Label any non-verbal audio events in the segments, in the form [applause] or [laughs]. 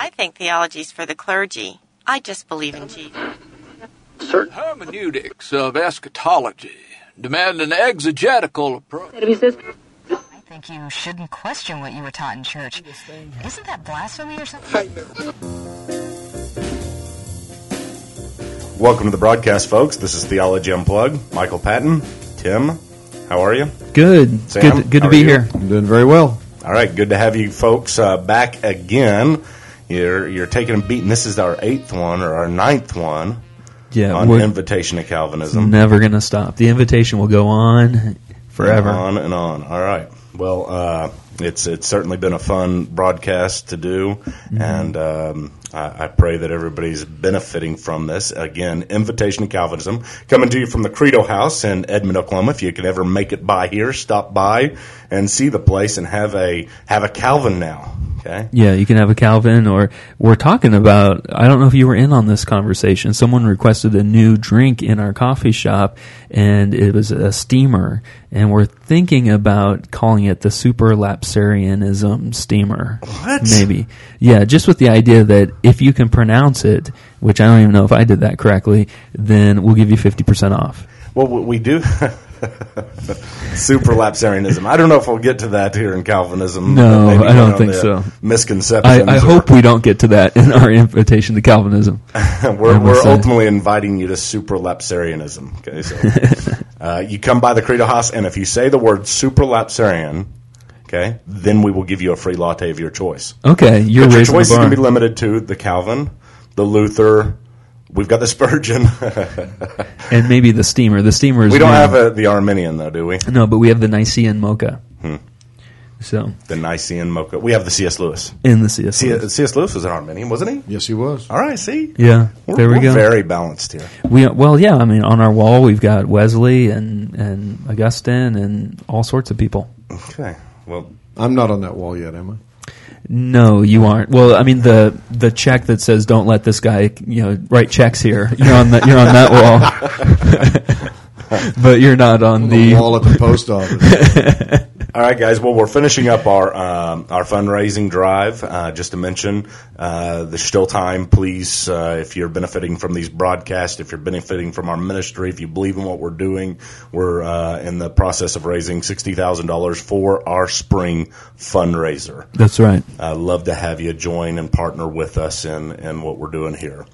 I think theology's for the clergy. I just believe in Jesus. Certain hermeneutics of eschatology demand an exegetical approach. I think you shouldn't question what you were taught in church. Isn't that blasphemy or something? Welcome to the broadcast, folks. This is Theology Unplugged. Michael Patton, Tim, how are you? Good. Sam, good. Good to be you? here. I'm doing very well. All right, good to have you folks uh, back again. You're you're taking a beat, and this is our eighth one or our ninth one Yeah, on Invitation to Calvinism. never going to stop. The invitation will go on forever. On and on. All right. Well, uh, it's it's certainly been a fun broadcast to do, Mm-hmm. and um, I, I pray that everybody's benefiting from this. Again, Invitation to Calvinism coming to you from the Credo House in Edmond, Oklahoma. If you can ever make it by here, stop by and see the place and have a have a Calvin now. Okay. Yeah, you can have a Calvin, or we're talking about. I don't know if you were in on this conversation. Someone requested a new drink in our coffee shop, and it was a steamer. And we're thinking about calling it the Superlapsarianism steamer. What? Maybe. Yeah, just with the idea that if you can pronounce it, which I don't even know if I did that correctly, then we'll give you 50% off. Well, we we do. [laughs] Superlapsarianism. I don't know if we'll get to that here in Calvinism. No, Maybe I don't think so. Misconceptions. I, I hope we don't get to that in our invitation to Calvinism. [laughs] we're, we're ultimately inviting you to supralapsarianism. Okay, so [laughs] uh, you come by the Credo House, and if you say the word supralapsarian, okay, then we will give you a free latte of your choice. Okay, you're But your choice the is going to be limited to the Calvin, the Luther. We've got the Spurgeon. [laughs] and maybe the steamer. The steamer is we don't new. have a, the Arminian though, do we? No, but we have the Nicene Mocha. Hmm. So The Nicene Mocha. We have the C.S. Lewis. in the CS. C- C.S. Lewis was an Arminian, wasn't he? Yes, he was. All right, see, yeah, we're, there we we're go. Very balanced here. we well, yeah. I mean, on our wall we've got Wesley and and Augustine and all sorts of people. Okay, well, I'm not on that wall yet, am I? No, you aren't. Well, I mean the the check that says "Don't let this guy," you know, write checks here. You're on that. You're on that wall, [laughs] but you're not on The the. wall at the post office. [laughs] All right, guys. Well, we're finishing up our um, our fundraising drive. Uh, just to mention, uh, there's still time. Please, uh, if you're benefiting from these broadcasts, if you're benefiting from our ministry, if you believe in what we're doing, we're uh, in the process of raising sixty thousand dollars for our spring fundraiser. That's right. I'd love to have you join and partner with us in, in what we're doing here.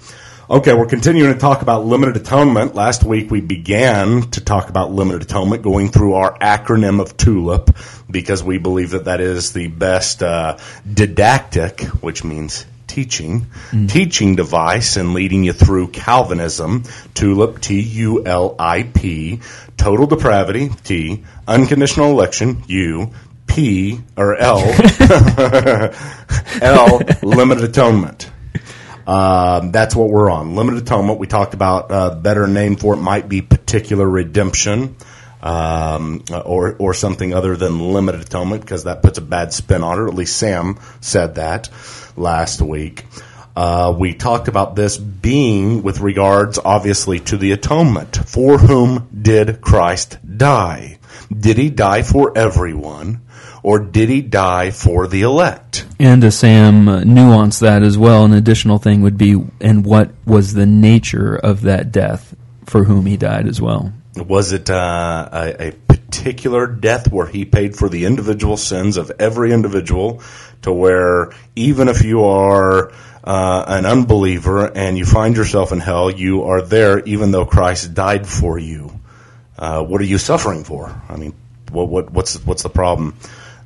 Okay, we're continuing to talk about limited atonement. Last week we began to talk about limited atonement, going through our acronym of TULIP, because we believe that that is the best uh, didactic, which means teaching, teaching device and leading you through Calvinism. TULIP, T-U-L-I-P, total depravity, T, unconditional election, U, P, or L, [laughs] L, limited atonement. Um, that's what we're on. Limited atonement. We talked about uh, better name for it might be particular redemption, um, or or something other than limited atonement because that puts a bad spin on it. At least Sam said that last week. Uh, we talked about this being with regards, obviously, to the atonement. For whom did Christ die? Did he die for everyone, or did he die for the elect? And to Sam uh, nuance that as well, an additional thing would be, and what was the nature of that death for whom he died as well? Was it uh, a, a particular death where he paid for the individual sins of every individual to where even if you are uh, an unbeliever and you find yourself in hell, you are there even though Christ died for you? Uh, what are you suffering for? I mean, what, what, what's, what's the problem?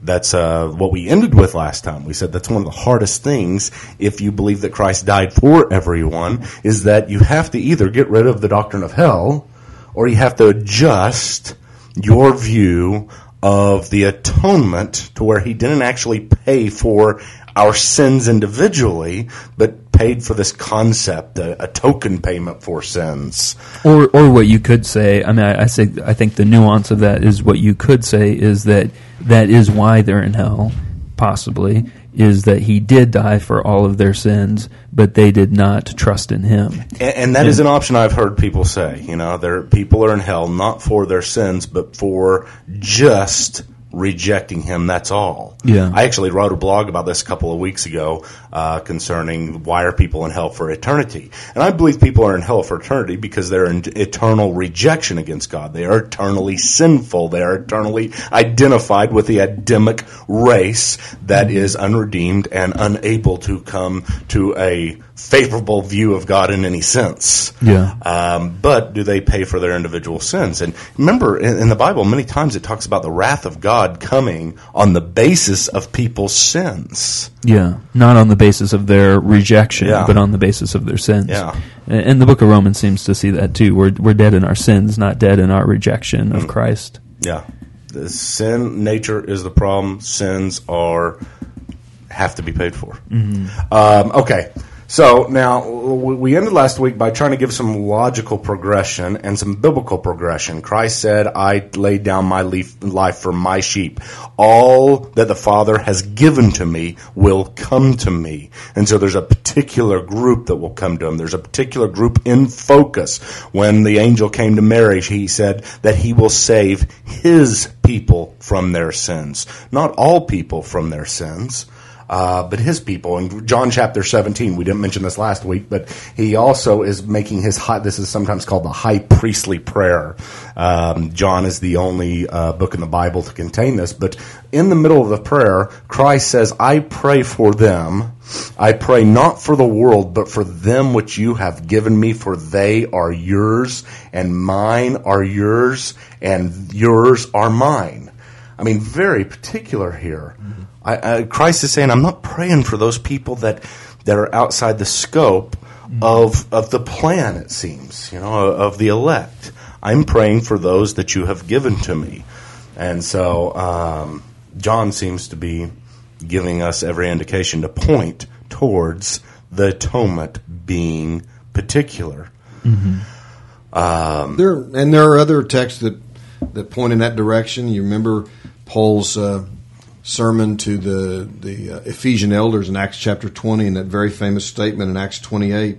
That's uh, what we ended with last time. We said that's one of the hardest things if you believe that Christ died for everyone is that you have to either get rid of the doctrine of hell or you have to adjust your view of the atonement to where he didn't actually pay for our sins individually, but paid for this concept, a, a token payment for sins. Or, or what you could say. I mean, I, I say I think the nuance of that is what you could say is that that is why they're in hell, possibly, is that he did die for all of their sins, but they did not trust in him. And, and that is an option I've heard people say. You know, there people are in hell not for their sins, but for just rejecting him. That's all. Yeah. I actually wrote a blog about this a couple of weeks ago uh, concerning why are people in hell for eternity, and I believe people are in hell for eternity because they're in eternal rejection against God. They are eternally sinful. They are eternally identified with the Adamic race that is unredeemed and unable to come to a favorable view of God in any sense. Yeah. Um, but do they pay for their individual sins? And remember, in, in the Bible, many times it talks about the wrath of God coming on the basis of people's sins. Yeah, not on the basis of their rejection, Yeah. but on the basis of their sins. Yeah. And the book of Romans seems to see that too. We're we're dead in our sins, not dead in our rejection Mm. of Christ. Yeah. The sin nature is the problem. Sins are have to be paid for. Um, okay. So now we ended last week by trying to give some logical progression and some biblical progression. Christ said, "I laid down my life for my sheep. All that the Father has given to me will come to me." And so there's a particular group that will come to him. There's a particular group in focus. When the angel came to Mary, he said that he will save his people from their sins, not all people from their sins uh, but his people. In John chapter 17, we didn't mention this last week, but he also is making his high, this is sometimes called the high priestly prayer. Um, John is the only uh, book in the Bible to contain this, but in the middle of the prayer, Christ says, I pray for them. I pray not for the world, but for them which you have given me, for they are yours, and mine are yours, and yours are mine. I mean, very particular here. I, I, Christ is saying, I'm not praying for those people that that are outside the scope of of the plan. It seems, you know, of the elect. I'm praying for those that you have given to me, and so um, John seems to be giving us every indication to point towards the atonement being particular. There and there are other texts that that point in that direction. You remember Paul's uh, sermon to the the uh, Ephesian elders in Acts chapter twenty, and that very famous statement in Acts twenty eight,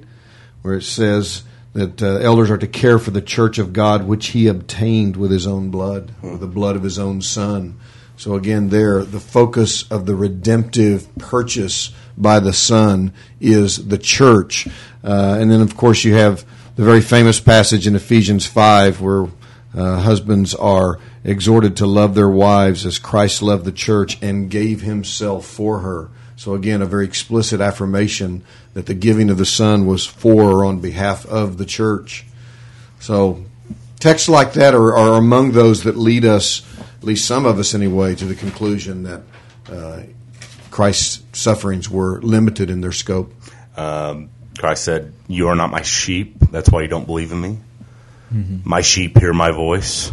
where it says that uh, elders are to care for the church of God, which He obtained with His own blood, with the blood of His own Son. So again, there the focus of the redemptive purchase by the Son is the church, uh, and then of course you have the very famous passage in Ephesians 5 where uh, husbands are exhorted to love their wives as Christ loved the church and gave himself for her. So, again, a very explicit affirmation that the giving of the Son was for or on behalf of the church. So, texts like that are, are among those that lead us, at least some of us anyway, to the conclusion that uh, Christ's sufferings were limited in their scope. Um, Christ said, You are not my sheep. That's why you don't believe in me. My sheep hear my voice.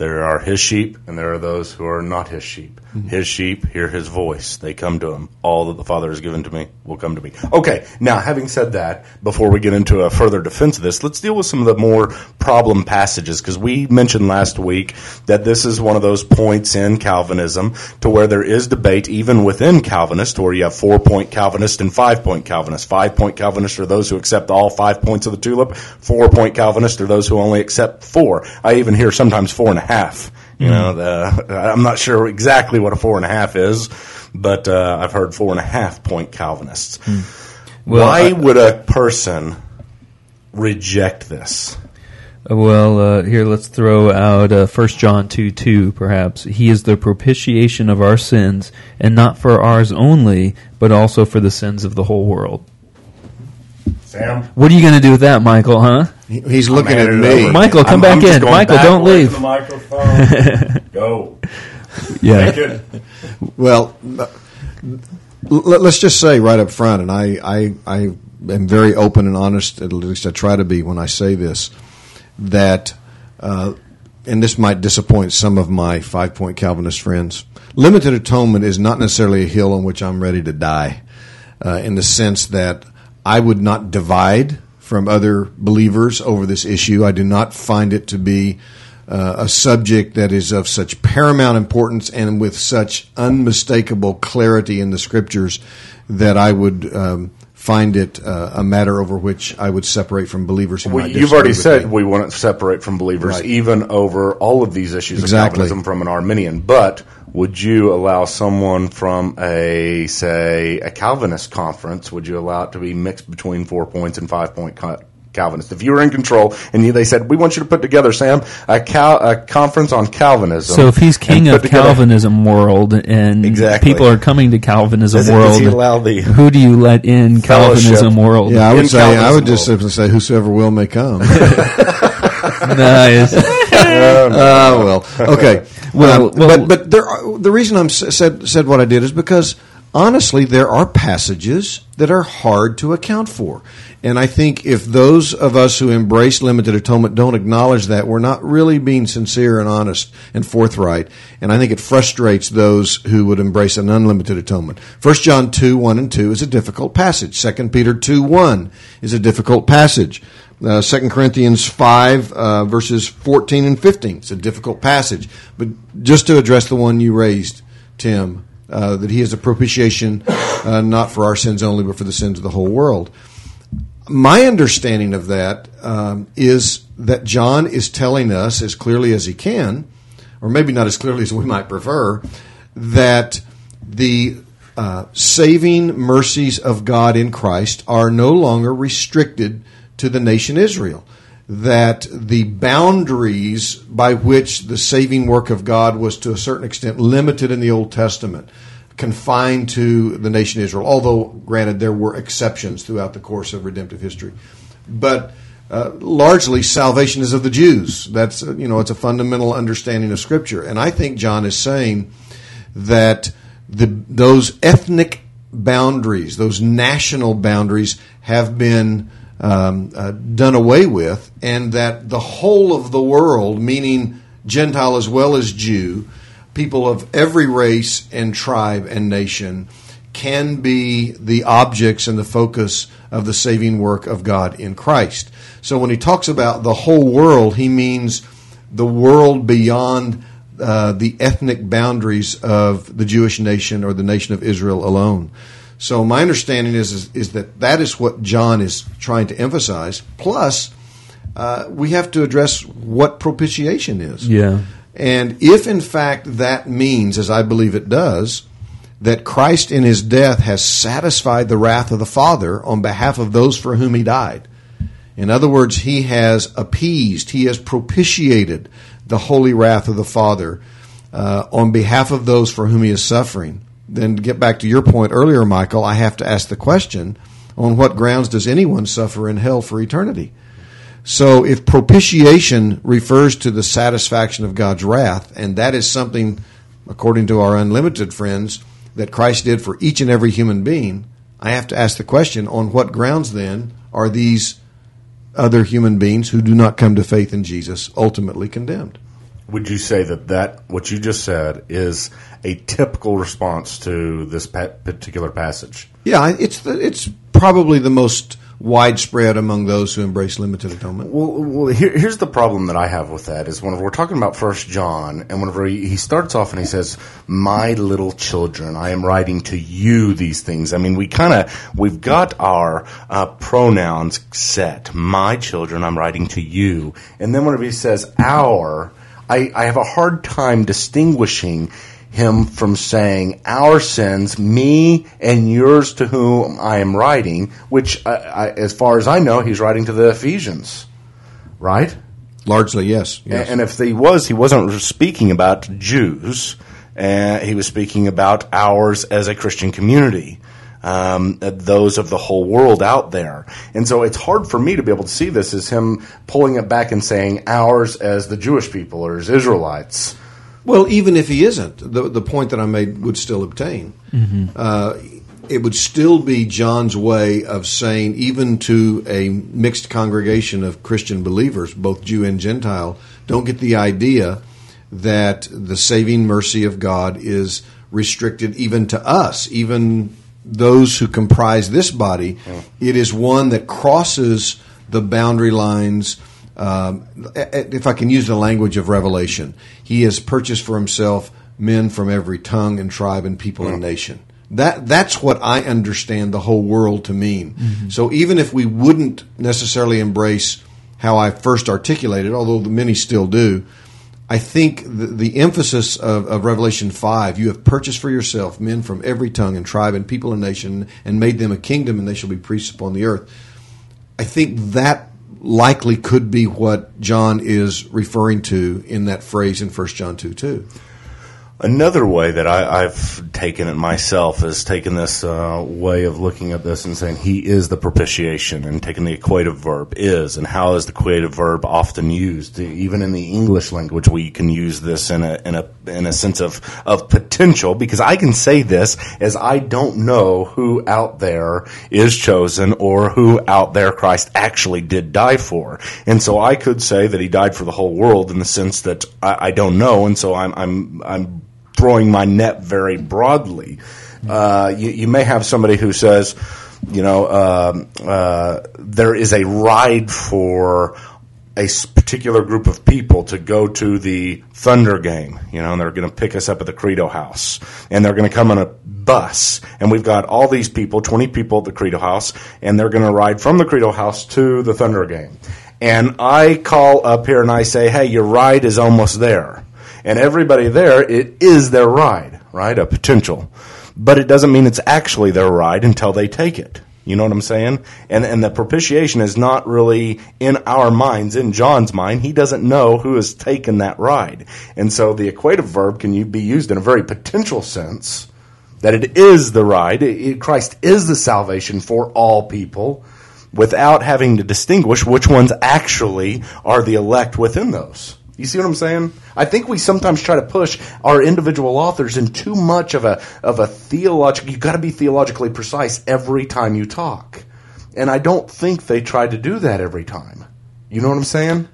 There are his sheep, and there are those who are not his sheep. Mm-hmm. His sheep hear his voice. They come to him. All that the Father has given to me will come to me. Okay, now having said that, before we get into a further defense of this, let's deal with some of the more problem passages, because we mentioned last week that this is one of those points in Calvinism to where there is debate even within Calvinists, where you have four point Calvinists and five point Calvinists. Five point Calvinists are those who accept all five points of the tulip. Four point Calvinists are those who only accept four. I even hear sometimes four and a half. You know, the, I'm not sure exactly what a four and a half is, but uh, I've heard four and a half point Calvinists. Well, Why I- would a person reject this? Well, uh, here let's throw out uh, 1 John 2 2, perhaps. He is the propitiation of our sins, and not for ours only, but also for the sins of the whole world. Sam? What are you going to do with that, Michael, huh? He- He's looking at me. Michael, come I'm- back I'm in. Michael, back don't leave. the microphone. [laughs] Go. Yeah. Good. Well, let, us just say right up front, and I, I, I am very open and honest, at least I try to be when I say this, that, uh, and this might disappoint some of my five point Calvinist friends, limited atonement is not necessarily a hill on which I'm ready to die, uh, in the sense that I would not divide from other believers over this issue. I do not find it to be uh, a subject that is of such paramount importance and with such unmistakable clarity in the scriptures that I would um, find it uh, a matter over which I would separate from believers who Well, you've already said me. we want to separate from believers Right. even over all of these issues Exactly. of Calvinism from an Arminian. But would you allow someone from a say a Calvinist conference? Would you allow it to be mixed between four points and five point co- Calvinist? If you were in control and you, they said we want you to put together, Sam, a, Cal, a conference on Calvinism. So if he's king of put together- Calvinism world and Exactly. people are coming to Calvinism it- world, does he allow the who do you let in fellowship? Calvinism world? yeah, I would in say I would just world. simply say whosoever will may come. [laughs] [laughs] nice. Uh, [laughs] well, okay. Well, Um, well- but but there are, the reason I'm said said what I did is because honestly, there are passages that are hard to account for, and I think if those of us who embrace limited atonement don't acknowledge that, we're not really being sincere and honest and forthright, and I think it frustrates those who would embrace an unlimited atonement. First John two one and two is a difficult passage. Second Peter two one is a difficult passage. Uh, 2 Corinthians 5, uh, verses 14 and 15. It's a difficult passage. But just to address the one you raised, Tim, uh, that he is a propitiation uh, not for our sins only, but for the sins of the whole world. My understanding of that um, is that John is telling us as clearly as he can, or maybe not as clearly as we might prefer, that the uh, saving mercies of God in Christ are no longer restricted to the nation Israel. That the boundaries by which the saving work of God was to a certain extent limited in the Old Testament, confined to the nation Israel, although, granted, there were exceptions throughout the course of redemptive history. But uh, largely, salvation is of the Jews. That's, uh, you know, it's a fundamental understanding of Scripture. And I think John is saying that the, those ethnic boundaries, those national boundaries, have been um, uh, done away with, and that the whole of the world, meaning Gentile as well as Jew, people of every race and tribe and nation, can be the objects and the focus of the saving work of God in Christ. So when he talks about the whole world, he means the world beyond uh, the ethnic boundaries of the Jewish nation or the nation of Israel alone. So my understanding is, is, is that that is what John is trying to emphasize. Plus, uh, we have to address what propitiation is. Yeah. And if in fact that means, as I believe it does, that Christ in his death has satisfied the wrath of the Father on behalf of those for whom he died. In other words, he has appeased, he has propitiated the holy wrath of the Father uh, on behalf of those for whom he is suffering. Then to get back to your point earlier, Michael, I have to ask the question on what grounds does anyone suffer in hell for eternity? So if propitiation refers to the satisfaction of God's wrath, and that is something, according to our unlimited friends, that Christ did for each and every human being, I have to ask the question on what grounds then are these other human beings who do not come to faith in Jesus ultimately condemned? Would you say that that what you just said is a typical response to this pa- particular passage? Yeah, it's the, it's probably the most widespread among those who embrace limited atonement. Well, well here, here's the problem that I have with that is whenever we're talking about First John, and whenever he, he starts off and he says, "My little children, I am writing to you these things." I mean, we kind of we've got our uh, pronouns set. My children, I'm writing to you, and then whenever he says "our," I, I have a hard time distinguishing him from saying our sins, me and yours to whom I am writing, which, I, I, as far as I know, he's writing to the Ephesians, right? Largely, yes. yes. And if he was, he wasn't speaking about Jews. Uh, he was speaking about ours as a Christian community, um, those of the whole world out there. And so it's hard for me to be able to see this as him pulling it back and saying ours as the Jewish people or as Israelites. Well, even if he isn't, the the point that I made would still obtain. Uh, it would still be John's way of saying, even to a mixed congregation of Christian believers, both Jew and Gentile, don't get the idea that the saving mercy of God is restricted even to us, even those who comprise this body. It is one that crosses the boundary lines. Um, if I can use the language of Revelation, he has purchased for himself men from every tongue and tribe and people and nation. That that's what I understand the whole world to mean. So even if we wouldn't necessarily embrace how I first articulated, although many still do, I think the, the emphasis of, of Revelation 5, you have purchased for yourself men from every tongue and tribe and people and nation and made them a kingdom and they shall be priests upon the earth. I think that likely could be what John is referring to in that phrase in 1 John 2 2. Another way that I, I've taken it myself is taking this uh, way of looking at this and saying he is the propitiation and taking the equative verb is and how is the equative verb often used? Even in the English language we can use this in a in a in a sense of of potential because I can say this as I don't know who out there is chosen or who out there Christ actually did die for. And so I could say that he died for the whole world in the sense that I, I don't know and so I'm I'm I'm throwing my net very broadly. Uh, you, you, may have somebody who says, you know, uh, uh, there is a ride for a particular group of people to go to the Thunder game, you know, and they're going to pick us up at the Credo House, and they're going to come on a bus, and we've got all these people, 20 people at the Credo House, and they're going to ride from the Credo House to the Thunder game. And I call up here and I say, hey, your ride is almost there and everybody there, it is their ride, right? A potential. But it doesn't mean it's actually their ride until they take it. You know what I'm saying? And and the propitiation is not really in our minds, in John's mind. He doesn't know who has taken that ride. And so the equative verb can be used in a very potential sense that it is the ride. It, Christ is the salvation for all people without having to distinguish which ones actually are the elect within those. You see what I'm saying? I think we sometimes try to push our individual authors in too much of a of a theological. You've got to be theologically precise every time you talk, and I don't think they try to do that every time. You know what I'm saying?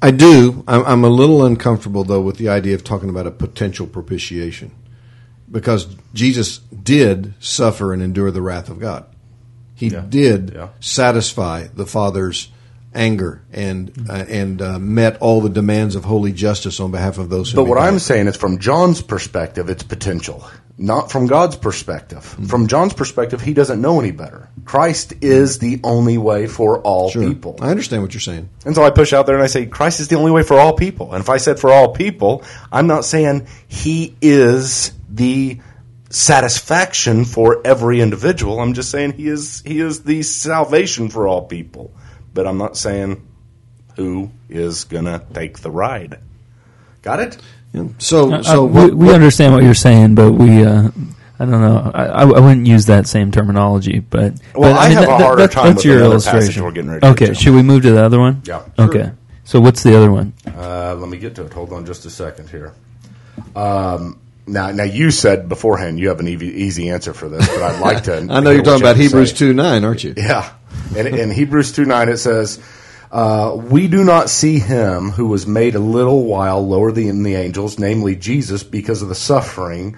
I do. I'm a little uncomfortable though with the idea of talking about a potential propitiation, because Jesus did suffer and endure the wrath of God. He yeah. did yeah. satisfy the Father's anger and uh, and uh, met all the demands of holy justice on behalf of those. But what I'm saying is, from John's perspective, it's potential, not from God's perspective. Mm-hmm. From John's perspective, he doesn't know any better. Christ is the only way for all sure. people. I understand what you're saying, and so I push out there and I say, Christ is the only way for all people. And if I said for all people, I'm not saying He is the satisfaction for every individual. I'm just saying He is He is the salvation for all people but I'm not saying who is going to take the ride. Got it? Yeah. So, uh, so uh, we, we, understand what you're saying, but we. Uh, I don't know. I, I, wouldn't use that same terminology, but well, but, I, I mean, have that, a harder that, time. That's your illustration. We're getting ready okay, should we move to the other one? Yeah. Sure. Okay. So what's the other one? Uh, let me get to it. Hold on, just a second here. Um, now, now you said beforehand you have an easy, easy answer for this, but I'd like to. [laughs] I know you're talking about Hebrews two nine, aren't you? Yeah, in, in Hebrews 2 9, it says, uh, We do not see him who was made a little while lower than the angels, namely Jesus, because of the suffering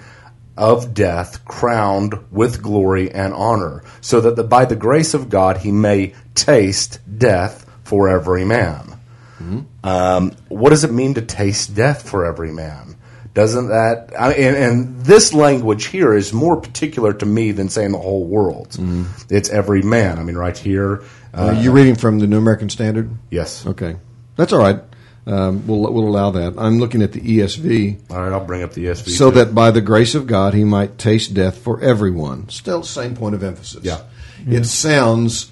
of death, crowned with glory and honor, so that the, by the grace of God he may taste death for every man. Mm-hmm. Um, what does it mean to taste death for every man? Doesn't that and, and, this language here is more particular to me than saying the whole world. Mm. It's every man. I mean, right here. Uh, Are you reading from the New American Standard? Yes. Okay, that's all right. Um, we'll we'll allow that. I'm looking at the ESV. All right, I'll bring up the ESV. So too. that by the grace of God, he might taste death for everyone. Still, same point of emphasis. Yeah, it sounds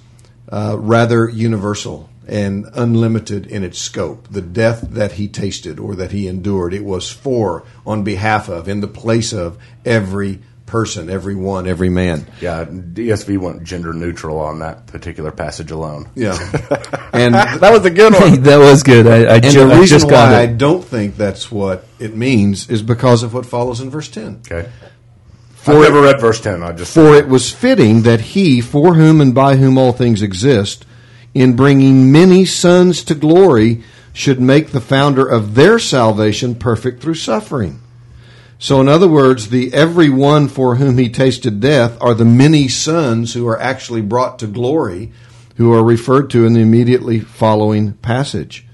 uh, rather universal and unlimited in its scope. The death that he tasted or that he endured, it was for, on behalf of, in the place of every person, every one, every man. Yeah, ESV went gender neutral on that particular passage alone. Yeah, [laughs] and [laughs] that was a good one. [laughs] that was good. I, I and ju- the reason why I don't think that's what it means is because of what follows in verse ten. Okay. For I've never read verse ten. I just for it was fitting that he, for whom and by whom all things exist in bringing many sons to glory, should make the founder of their salvation perfect through suffering. So, in other words, the every one for whom he tasted death are the many sons who are actually brought to glory, who are referred to in the immediately following passage.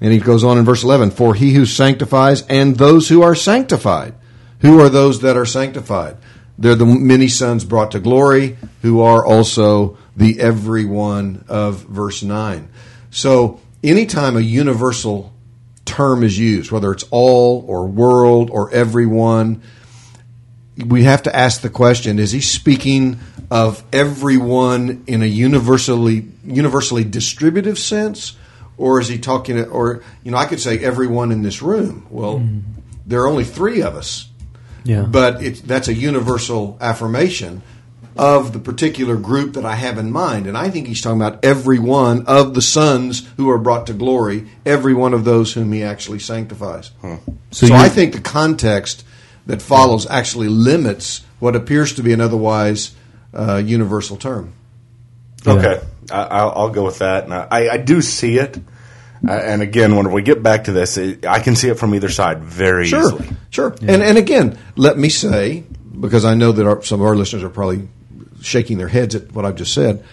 And he goes on in verse 11 For he who sanctifies and those who are sanctified. Who are those that are sanctified? They're the many sons brought to glory, who are also the everyone of verse 9. So, anytime a universal term is used, whether it's all or world or everyone, we have to ask the question is he speaking of everyone in a universally universally distributive sense or is he talking or you know I could say everyone in this room well mm. there are only 3 of us yeah. but it's, that's a universal affirmation of the particular group that I have in mind. And I think he's talking about every one of the sons who are brought to glory, every one of those whom he actually sanctifies. Huh. So, so I think the context that follows actually limits what appears to be an otherwise uh, universal term. Yeah. Okay, I, will go with that. And I, I do see it. Uh, and again, when we get back to this, it, I can see it from either side very sure, easily. Sure, yeah. and and again, let me say because I know that our, some of our listeners are probably shaking their heads at what I've just said.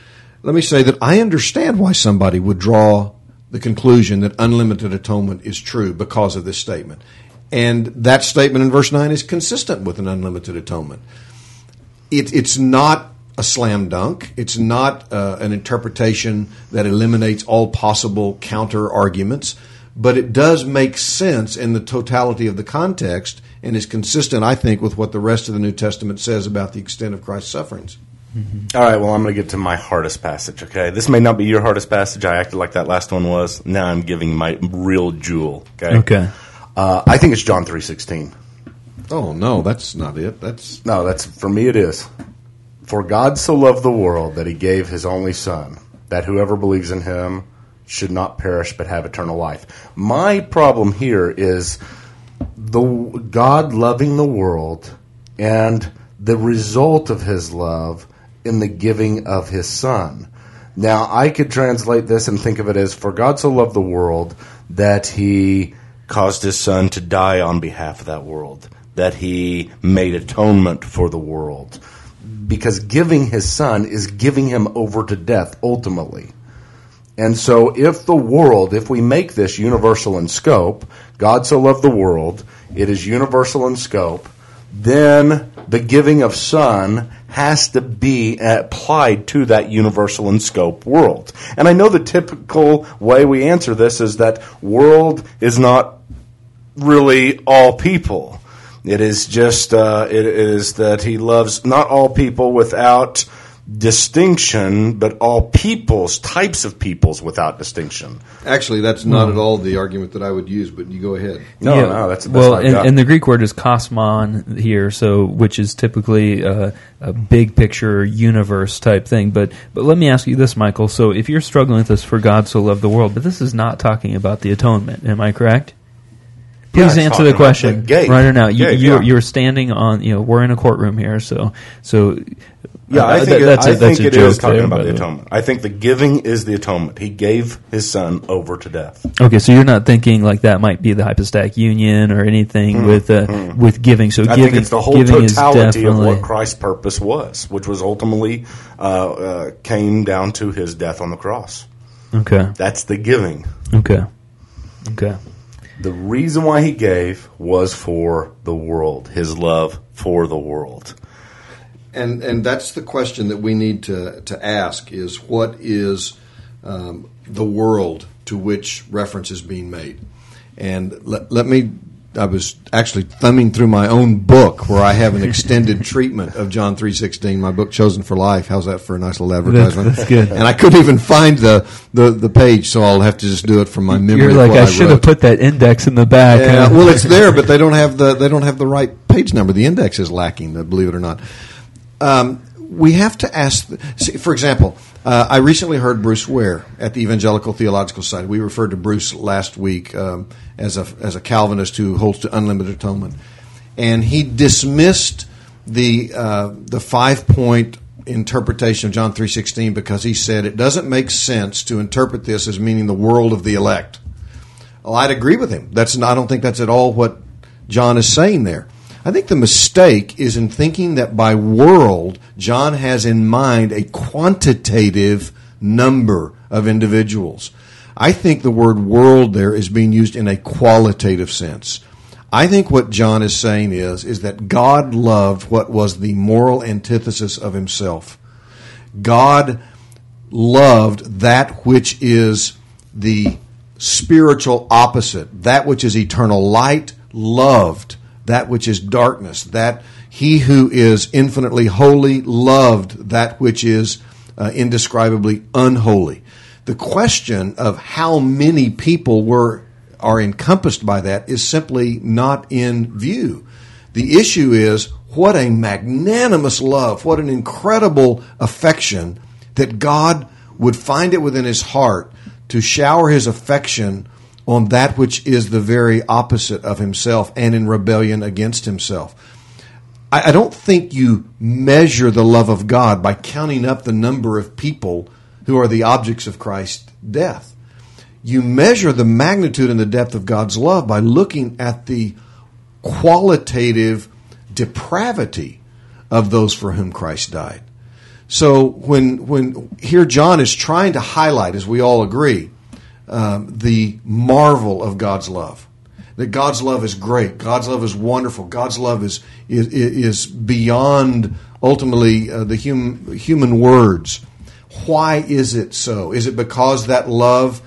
Let me say that I understand why somebody would draw the conclusion that unlimited atonement is true because of this statement. And that statement in verse 9 is consistent with an unlimited atonement. It, it's not a slam dunk. It's not uh, an interpretation that eliminates all possible counter arguments, but it does make sense in the totality of the context and is consistent, I think, with what the rest of the New Testament says about the extent of Christ's sufferings. Mm-hmm. All right, well, I'm going to get to my hardest passage, okay? This may not be your hardest passage. I acted like that last one was. Now I'm giving my real jewel, okay? Okay. Uh, I think it's John 3.16. Oh, no, that's not it. That's No, that's for me it is. For God so loved the world that he gave his only son, that whoever believes in him should not perish but have eternal life. My problem here is the God loving the world and the result of his love in the giving of his son. Now, I could translate this and think of it as for God so loved the world that he caused his son to die on behalf of that world, that he made atonement for the world. Because giving his son is giving him over to death ultimately. And so, if the world, if we make this universal in scope, God so loved the world, it is universal in scope, then the giving of Son has to be applied to that universal in scope world. And I know the typical way we answer this is that world is not really all people. It is just, uh, it is that he loves not all people without distinction, but all peoples, types of peoples without distinction. Actually, that's not hmm. at all the argument that I would use, but you go ahead. No, yeah. no, that's, that's well, and, and, the Greek word is kosmon here, so which is typically a, a, big picture universe type thing. But but let me ask you this, Michael. So if you're struggling with this, for God so loved the world, but this is not talking about the atonement, am I correct? Please yeah, answer the question the right or now. You, gate, you, yeah. you're standing on. You know, we're in a courtroom here, so so yeah, I think, that's it, I think it is talking there, about the atonement. I think the giving is the atonement. He gave his son over to death. Okay, so you're not thinking like that might be the hypostatic union or anything mm, with uh, mm. with giving. So I giving, think it's the whole totality of what Christ's purpose was, which was ultimately uh, uh, came down to his death on the cross. Okay, that's the giving. Okay, okay. The reason why he gave was for the world, his love for the world and and that's the question that we need to to ask is what is um, the world to which reference is being made and let, let me I was actually thumbing through my own book where I have an extended [laughs] treatment of John three sixteen. My book, Chosen for Life. How's that for a nice little advertisement? That's, that's good. And I couldn't even find the, the, the page, so I'll have to just do it from my memory. You're like I, I should have put that index in the back. Yeah, well, it's there, but [laughs] they don't have the they don't have the right page number. The index is lacking. Believe it or not um, we have to ask. See, for example, uh, I recently heard Bruce Ware at the Evangelical Theological Society. We referred to Bruce last week um, as a as a Calvinist who holds to unlimited atonement, and he dismissed the uh, the five point interpretation of John three sixteen because he said it doesn't make sense to interpret this as meaning the world of the elect. Well, I'd agree with him. That's not, I don't think that's at all what John is saying there. I think the mistake is in thinking that by world, John has in mind a quantitative number of individuals. I think the word world there is being used in a qualitative sense. I think what John is saying is is that God loved what was the moral antithesis of himself. God loved that which is the spiritual opposite, that which is eternal light, loved that which is darkness, that he who is infinitely holy loved that which is uh, indescribably unholy. The question of how many people were are encompassed by that is simply not in view. The issue is what a magnanimous love, what an incredible affection that God would find it within his heart to shower his affection on that which is the very opposite of himself and in rebellion against himself. I, I don't think you measure the love of God by counting up the number of people who are the objects of Christ's death. You measure the magnitude and the depth of God's love by looking at the qualitative depravity of those for whom Christ died. So when when here John is trying to highlight, as we all agree, um, the marvel of God's love. That God's love is great. God's love is wonderful. God's love is is, is beyond ultimately uh, the hum, human words. Why is it so? Is it because that love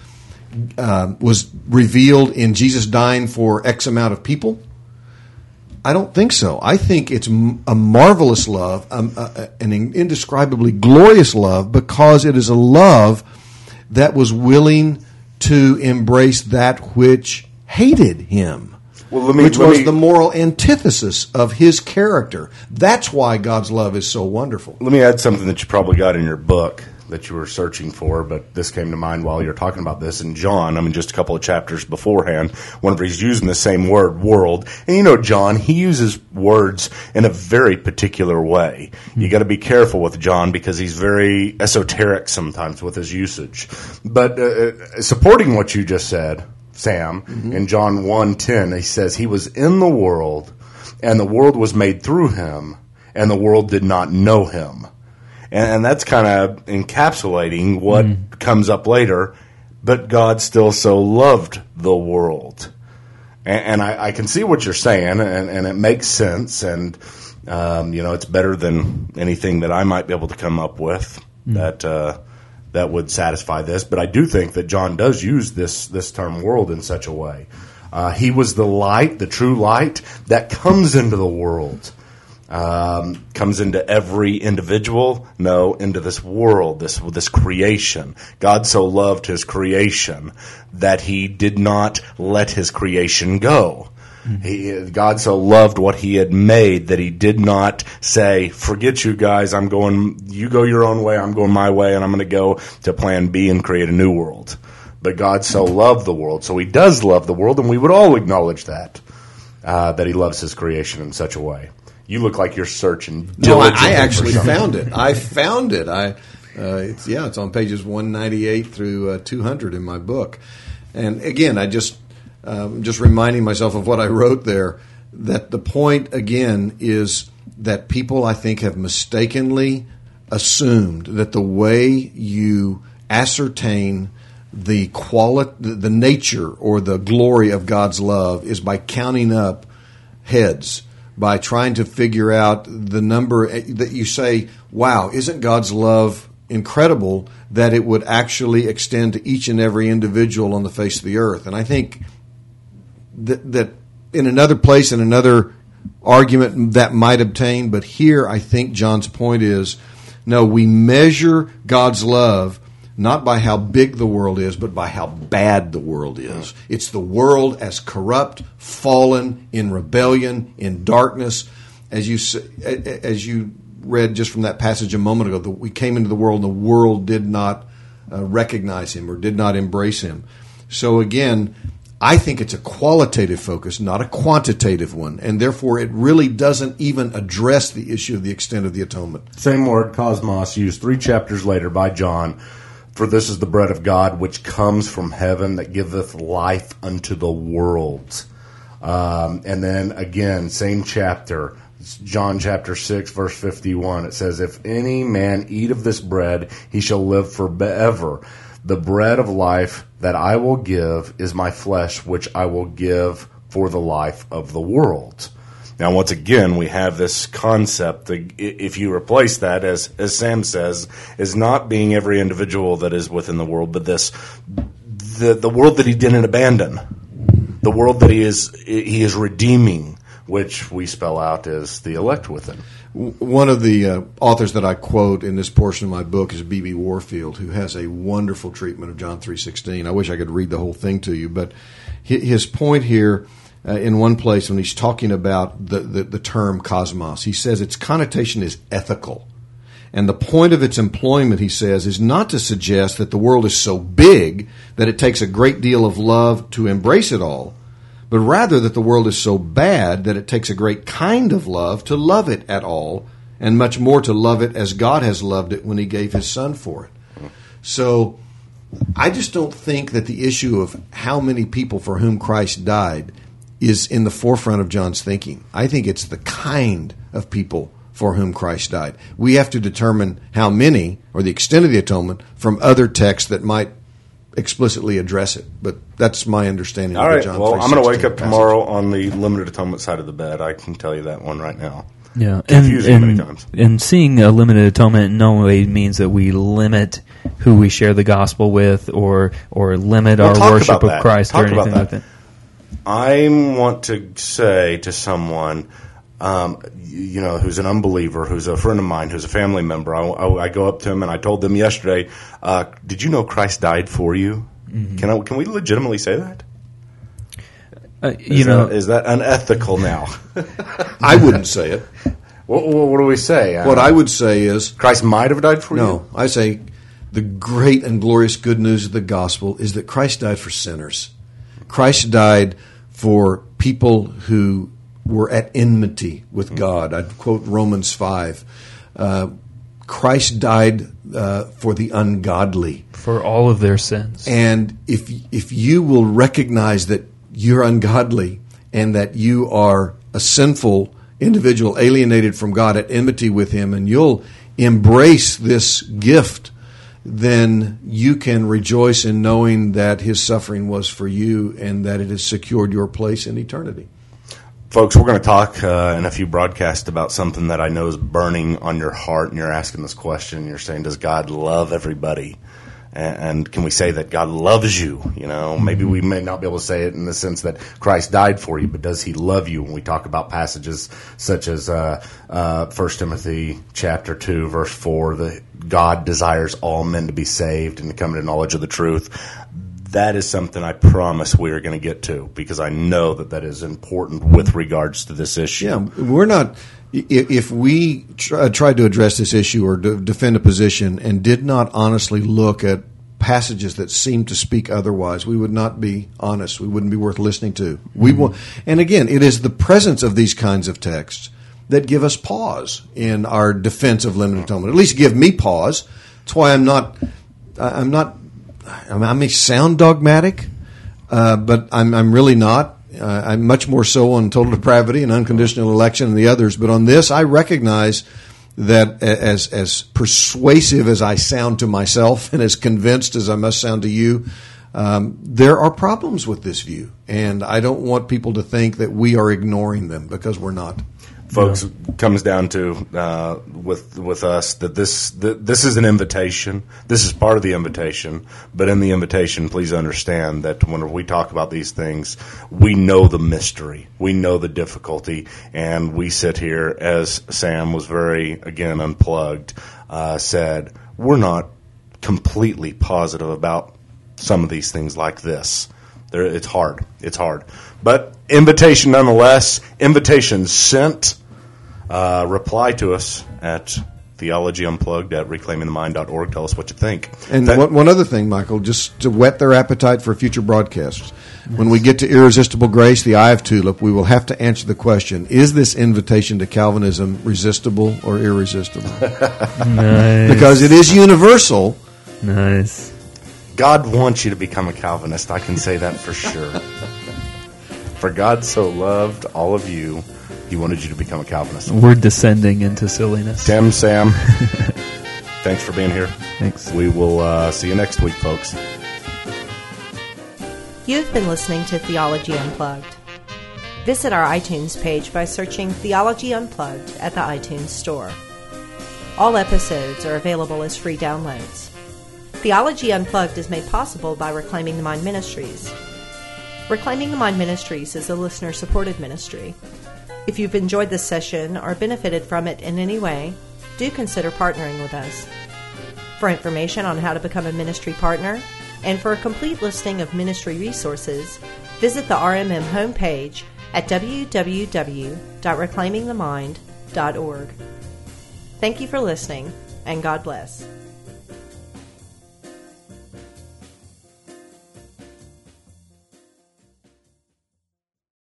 uh, was revealed in Jesus dying for X amount of people? I don't think so. I think it's a marvelous love, um, uh, an indescribably glorious love, because it is a love that was willing to embrace that which hated him. Well, me, which was me, the moral antithesis of his character. That's why God's love is so wonderful. Let me add something that you probably got in your book that you were searching for, but this came to mind while you were talking about this. In John, I mean, just a couple of chapters beforehand, whenever he's using the same word, world, and you know, John, he uses words in a very particular way. You got to be careful with John because he's very esoteric sometimes with his usage. But uh, uh supporting what you just said, Sam, mm-hmm. in John 1:10, he says he was in the world and the world was made through him and the world did not know him and, and that's kind of encapsulating what mm. comes up later. But God still so loved the world, and, and I, I, can see what you're saying, and, and it makes sense, and um, you know it's better than anything that I might be able to come up with mm. that. Uh, that would satisfy this, but I do think that John does use this this term "world" in such a way. Uh, he was the light, the true light that comes into the world um, comes into every individual. No, into this world, this this creation. God so loved His creation that He did not let His creation go. Mm-hmm. He, God so loved what He had made that He did not say, "Forget you guys. I'm going. You go your own way. I'm going my way, and I'm going to go to Plan B and create a new world." But God so loved the world, so He does love the world, and we would all acknowledge that uh, that He loves His creation in such a way. You look like you're searching. No, I, I actually found it. I found it. I uh, it's yeah, it's on pages 198 through uh, 200 in my book. And again, I just um, just reminding myself of what I wrote there. That the point again is that people I think have mistakenly assumed that the way you ascertain the quality, the nature or the glory of God's love is by counting up heads by trying to figure out the number that you say, wow, isn't God's love incredible that it would actually extend to each and every individual on the face of the earth? And I think that, that in another place, in another argument that might obtain, but here I think John's point is no, we measure God's love not by how big the world is, but by how bad the world is. It's the world as corrupt, fallen, in rebellion, in darkness. As you as you read just from that passage a moment ago, that we came into the world and the world did not uh, recognize him or did not embrace him. So again, I think it's a qualitative focus, not a quantitative one, and therefore it really doesn't even address the issue of the extent of the atonement. Same word, cosmos, used three chapters later by John for this is the bread of God which comes from heaven that giveth life unto the world. Um, and then again, same chapter, John chapter 6, verse 51. It says, If any man eat of this bread, he shall live forever. The bread of life that I will give is my flesh, which I will give for the life of the world. Now, once again, we have this concept that if you replace that, as, as Sam says, is not being every individual that is within the world, but this, the, the world that he didn't abandon, the world that he is, he is redeeming, which we spell out as the elect within. One of the uh, authors that I quote in this portion of my book is B.B. Warfield, who has a wonderful treatment of John three sixteen. I wish I could read the whole thing to you, but his point here uh, in one place when he's talking about the, the, the term cosmos, he says its connotation is ethical. And the point of its employment, he says, is not to suggest that the world is so big that it takes a great deal of love to embrace it all, but rather that the world is so bad that it takes a great kind of love to love it at all, and much more to love it as God has loved it when he gave his son for it. So I just don't think that the issue of how many people for whom Christ died is in the forefront of John's thinking. I think it's the kind of people for whom Christ died. We have to determine how many or the extent of the atonement from other texts that might explicitly address it. But that's my understanding All of right. the John Well, I'm going to wake up passage. tomorrow on the limited atonement side of the bed. I can tell you that one right now. Yeah, and Confusing and, many times. and seeing a limited atonement in no way means that we limit who we share the gospel with, or or limit We'll our worship of that. Christ Talk or about anything that. like that. I want to say to someone, um, you know, who's an unbeliever, who's a friend of mine, who's a family member. I, I, I go up to him and I told them yesterday, uh, "Did you know Christ died for you?" Mm-hmm. Can I, can we legitimately say that? Uh, Is you know, that, is that unethical now? [laughs] I wouldn't say it. what, what, what do we say? Uh, What I would say is Christ might have died for you. No, I say the great and glorious good news of the gospel is that Christ died for sinners. Christ died for people who were at enmity with God. I'd quote Romans 5. Uh, Christ died uh, for the ungodly. for all of their sins. And if if you will recognize that you're ungodly and that you are a sinful individual alienated from God at enmity with him and you'll embrace this gift then you can rejoice in knowing that his suffering was for you and that it has secured your place in eternity. Folks, we're going to talk uh, in a few broadcasts about something that I know is burning on your heart, and you're asking this question. You're saying, "Does God love everybody?" And, can we say that God loves you? You know, maybe we may not be able to say it in the sense that Christ died for you, but does He love you? When we talk about passages such as uh, uh, 1 Timothy chapter two, verse four, that God desires all men to be saved and to come to knowledge of the truth that is something I promise we are going to get to because I know that that is important with regards to this issue. Yeah, we're not. If we tr- tried to address this issue or de- defend a position and did not honestly look at passages that seem to speak otherwise, we would not be honest. We wouldn't be worth listening to. We will, and again, it is the presence of these kinds of texts that give us pause in our defense of limited atonement. At least give me pause. That's why I'm not. I'm not. I, I may sound dogmatic, uh, but I'm, I'm really not. Uh, I'm much more so on total depravity and unconditional election and the others. But on this, I recognize that as as persuasive as I sound to myself and as convinced as I must sound to you, um, there are problems with this view, and I don't want people to think that we are ignoring them because we're not. Folks, it comes down to uh, with with us that this that this is an invitation. This is part of the invitation, but in the invitation, please understand that when we talk about these things, we know the mystery, we know the difficulty, and we sit here as Sam was very again unplugged uh, said we're not completely positive about some of these things like this. There, it's hard. It's hard. But invitation nonetheless. Invitation sent. Uh, reply to us at theology unplugged at reclaimingthemind.org. Tell us what you think. And That- one, one other thing, Michael, just to whet their appetite for future broadcasts. When we get to Irresistible Grace, the I of Tulip, we will have to answer the question Is this invitation to Calvinism resistible or irresistible? [laughs] [laughs] nice, Because it is universal. nice. God wants you to become a Calvinist. I can say that for sure. [laughs] for God so loved all of you, He wanted you to become a Calvinist. We're descending into silliness. Tim, Sam, [laughs] thanks for being here. Thanks. We will uh, see you next week, folks. You've been listening to Theology Unplugged. Visit our iTunes page by searching Theology Unplugged at the iTunes Store. All episodes are available as free downloads. Theology Unplugged is made possible by Reclaiming the Mind Ministries. Reclaiming the Mind Ministries is a listener supported ministry. If you've enjoyed this session or benefited from it in any way, do consider partnering with us. For information on how to become a ministry partner and for a complete listing of ministry resources, visit the RMM homepage at www.reclaimingthemind.org. Thank you for listening, and God bless.